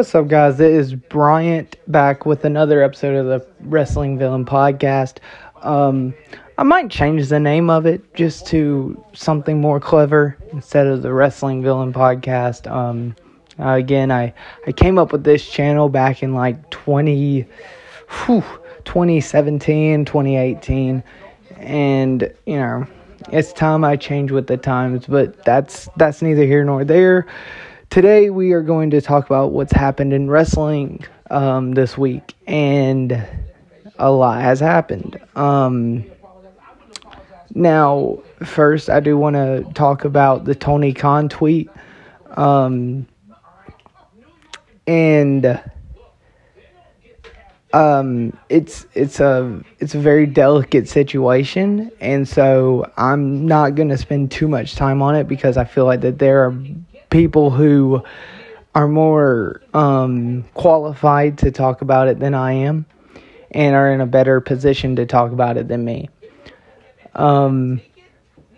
What's up, guys? It is Bryant back with another episode of the Wrestling Villain Podcast. Um, I might change the name of it just to something more clever instead of the Wrestling Villain Podcast. Um, uh, again, I, I came up with this channel back in like 20, whew, 2017, 2018, and you know, it's time I change with the times, but that's that's neither here nor there. Today we are going to talk about what's happened in wrestling um, this week, and a lot has happened. Um, now, first, I do want to talk about the Tony Khan tweet, um, and um, it's it's a it's a very delicate situation, and so I'm not going to spend too much time on it because I feel like that there are people who are more um, qualified to talk about it than I am and are in a better position to talk about it than me. Um,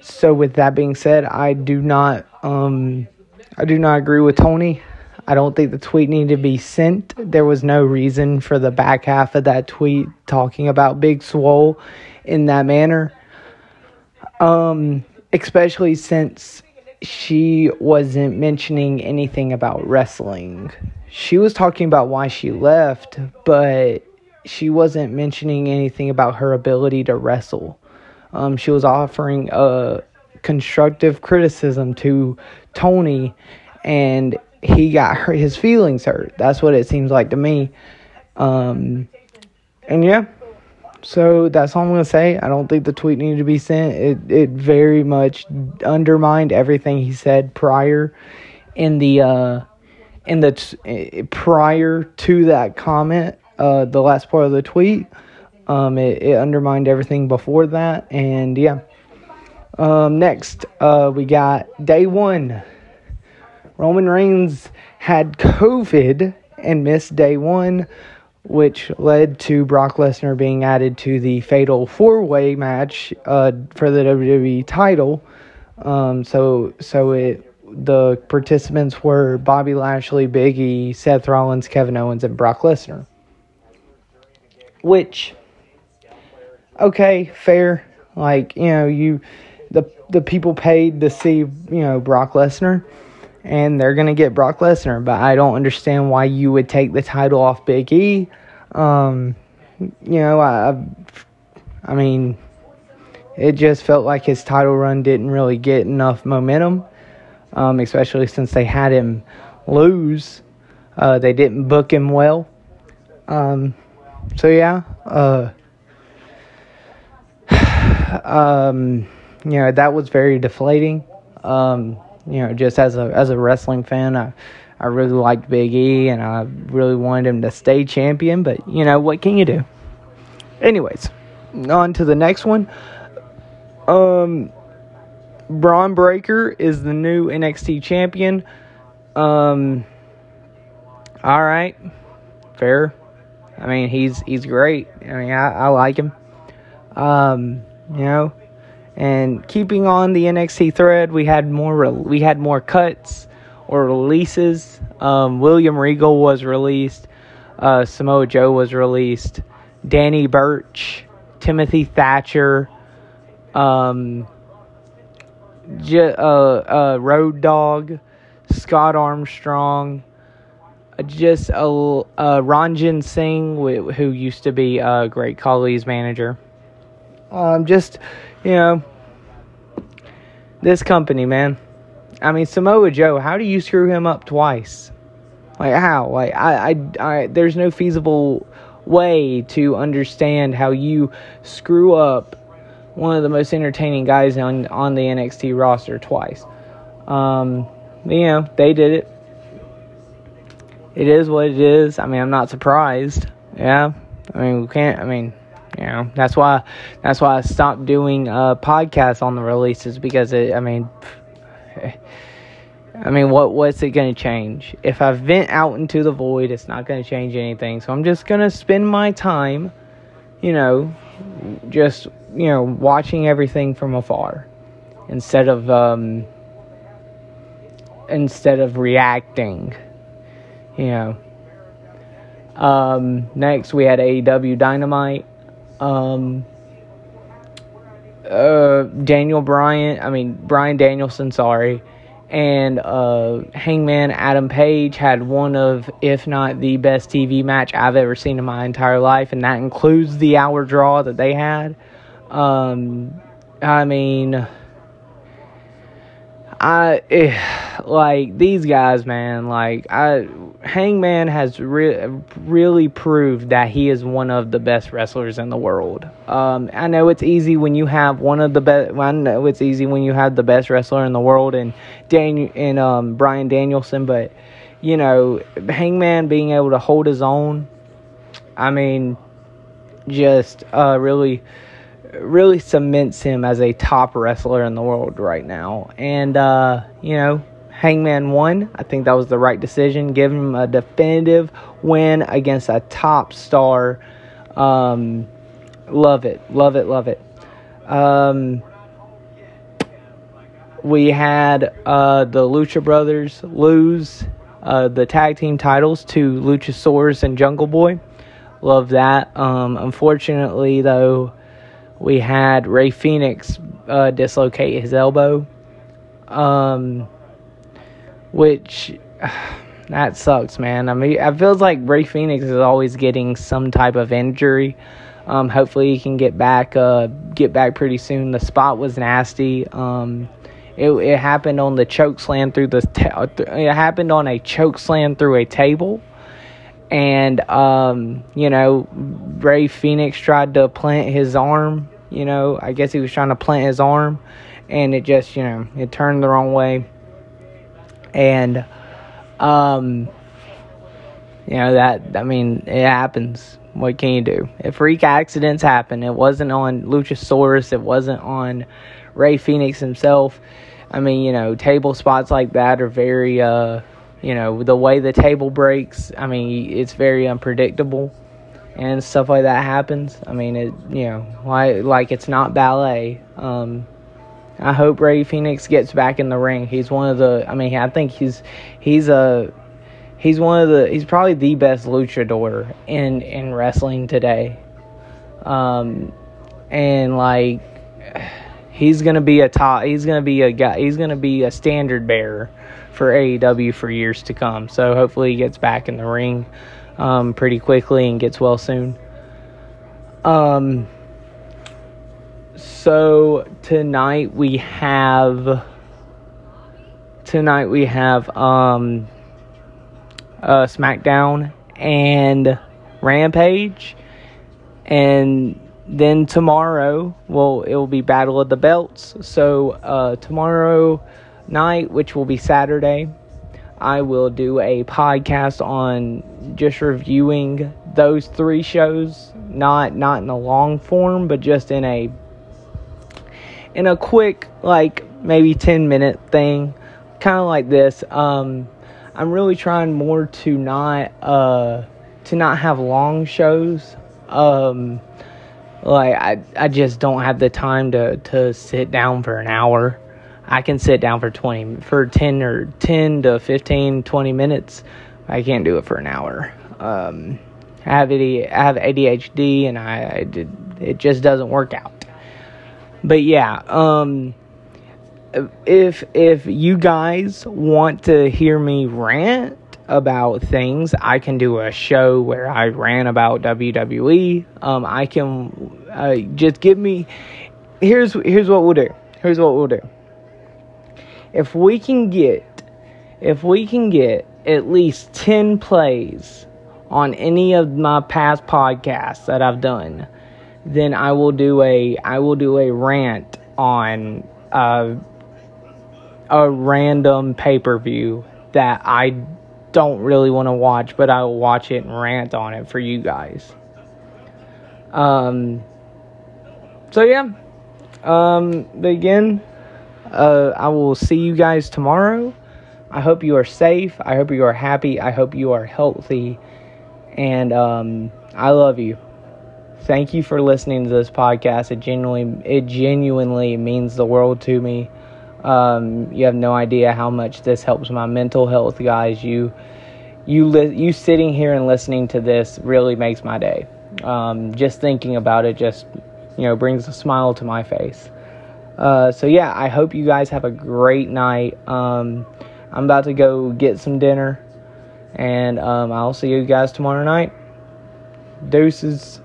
so with that being said, I do not um, I do not agree with Tony. I don't think the tweet needed to be sent. There was no reason for the back half of that tweet talking about Big Swole in that manner. Um, especially since she wasn't mentioning anything about wrestling. She was talking about why she left, but she wasn't mentioning anything about her ability to wrestle. Um, she was offering a constructive criticism to Tony, and he got hurt, his feelings hurt. That's what it seems like to me. Um, and yeah, so that's all I'm gonna say. I don't think the tweet needed to be sent. It it very much undermined everything he said prior in the uh, in the t- prior to that comment. Uh, the last part of the tweet. Um, it, it undermined everything before that, and yeah. Um, next, uh, we got day one. Roman Reigns had COVID and missed day one which led to Brock Lesnar being added to the fatal four way match uh, for the WWE title. Um, so so it the participants were Bobby Lashley, Big E, Seth Rollins, Kevin Owens, and Brock Lesnar. Which okay, fair. Like, you know, you the the people paid to see, you know, Brock Lesnar and they're going to get Brock Lesnar. But I don't understand why you would take the title off Big E. Um, you know, I, I mean, it just felt like his title run didn't really get enough momentum, um, especially since they had him lose. Uh, they didn't book him well. Um, so yeah, uh, um, you know that was very deflating. Um, you know, just as a as a wrestling fan, I I really liked Big E and I really wanted him to stay champion, but you know, what can you do? Anyways, on to the next one. Um Bron Breakker is the new NXT champion. Um all right. Fair. I mean, he's he's great. I mean, I, I like him. Um, you know, and keeping on the NXT thread, we had more we had more cuts or releases. Um, William Regal was released. Uh, Samoa Joe was released. Danny Burch, Timothy Thatcher, um, J- uh, uh, Road Dog, Scott Armstrong, uh, just a uh, Ranjin Singh, who used to be a Great Khali's manager. Um, just you know, this company, man. I mean, Samoa Joe, how do you screw him up twice? Like how? Like I, I, I there's no feasible way to understand how you screw up one of the most entertaining guys on on the NXT roster twice. Um, you know, they did it. It is what it is. I mean, I'm not surprised. Yeah. I mean, we can't. I mean, you know, that's why that's why I stopped doing uh, podcasts on the releases because it. I mean. I mean, what what's it going to change? If I vent out into the void, it's not going to change anything. So I'm just going to spend my time, you know, just you know, watching everything from afar instead of um instead of reacting. You know, Um, next, we had AEW Dynamite. Um, uh, Daniel Bryan, I mean, Bryan Danielson, sorry, and uh, Hangman Adam Page had one of, if not the best TV match I've ever seen in my entire life, and that includes the hour draw that they had. Um, I mean, I eh, like these guys, man. Like I, Hangman has re- really proved that he is one of the best wrestlers in the world. Um, I know it's easy when you have one of the best. I know it's easy when you have the best wrestler in the world and Daniel and um, Bryan Danielson, but you know, Hangman being able to hold his own. I mean, just uh, really really cements him as a top wrestler in the world right now. And, uh, you know, Hangman won. I think that was the right decision. Give him a definitive win against a top star. Um, love it. Love it. Love it. Um, we had uh, the Lucha Brothers lose uh, the tag team titles to Luchasaurus and Jungle Boy. Love that. Um, unfortunately, though, we had Rey Fenix uh, dislocate his elbow, um, which that sucks, man. I mean, it feels like Rey Fenix is always getting some type of injury. Um, hopefully, he can get back, uh, get back pretty soon. The spot was nasty. Um, it, it happened on the choke slam through the. Ta- it happened on a choke slam through a table and um, you know Rey Fenix tried to plant his arm you know, I guess he was trying to plant his arm and it just, you know, it turned the wrong way. And, um, you know, that, I mean, it happens. What can you do? If freak accidents happen, it wasn't on Luchasaurus, it wasn't on Rey Fenix himself. I mean, you know, table spots like that are very, uh, you know, the way the table breaks, I mean, it's very unpredictable and stuff like that happens. I mean, it you know, like like it's not ballet. Um, I hope Rey Fenix gets back in the ring. He's one of the. I mean, I think he's he's a he's one of the he's probably the best luchador in in wrestling today. Um, and like he's gonna be a top. He's gonna be a guy. He's gonna be a standard bearer for AEW for years to come. So hopefully he gets back in the ring um, pretty quickly and gets well soon. Um, so tonight we have tonight we have um, uh, SmackDown and Rampage, and then tomorrow, well, it will be Battle of the Belts. So uh, tomorrow night, which will be Saturday, I will do a podcast on just reviewing those three shows, not not in a long form, but just in a in a quick like maybe 10 minute thing, kind of like this. Um I'm really trying more to not uh to not have long shows. Um like I I just don't have the time to to sit down for an hour I can sit down for 20 for 10 or 10 to 15 20 minutes. I can't do it for an hour. Um, I have AD, I have ADHD and I, I did, it just doesn't work out. But yeah, um, if if you guys want to hear me rant about things, I can do a show where I rant about WWE. Um, I can uh, just give me. Here's here's what we'll do. Here's what we'll do if we can get if we can get at least 10 plays on any of my past podcasts that I've done, then I will do a I will do a rant on uh, a random pay-per-view that I don't really want to watch, but I will watch it and rant on it for you guys. Um so yeah. Um but again, uh, I will see you guys tomorrow. I hope you are safe. I hope you are happy. I hope you are healthy. And um, I love you. Thank you for listening to this podcast. It genuinely, it genuinely means the world to me. Um, you have no idea how much this helps my mental health, guys. You, you li- you sitting here and listening to this really makes my day. Um, just thinking about it just you know brings a smile to my face. Uh, so yeah, I hope you guys have a great night. Um, I'm about to go get some dinner, and um, I'll see you guys tomorrow night. Deuces.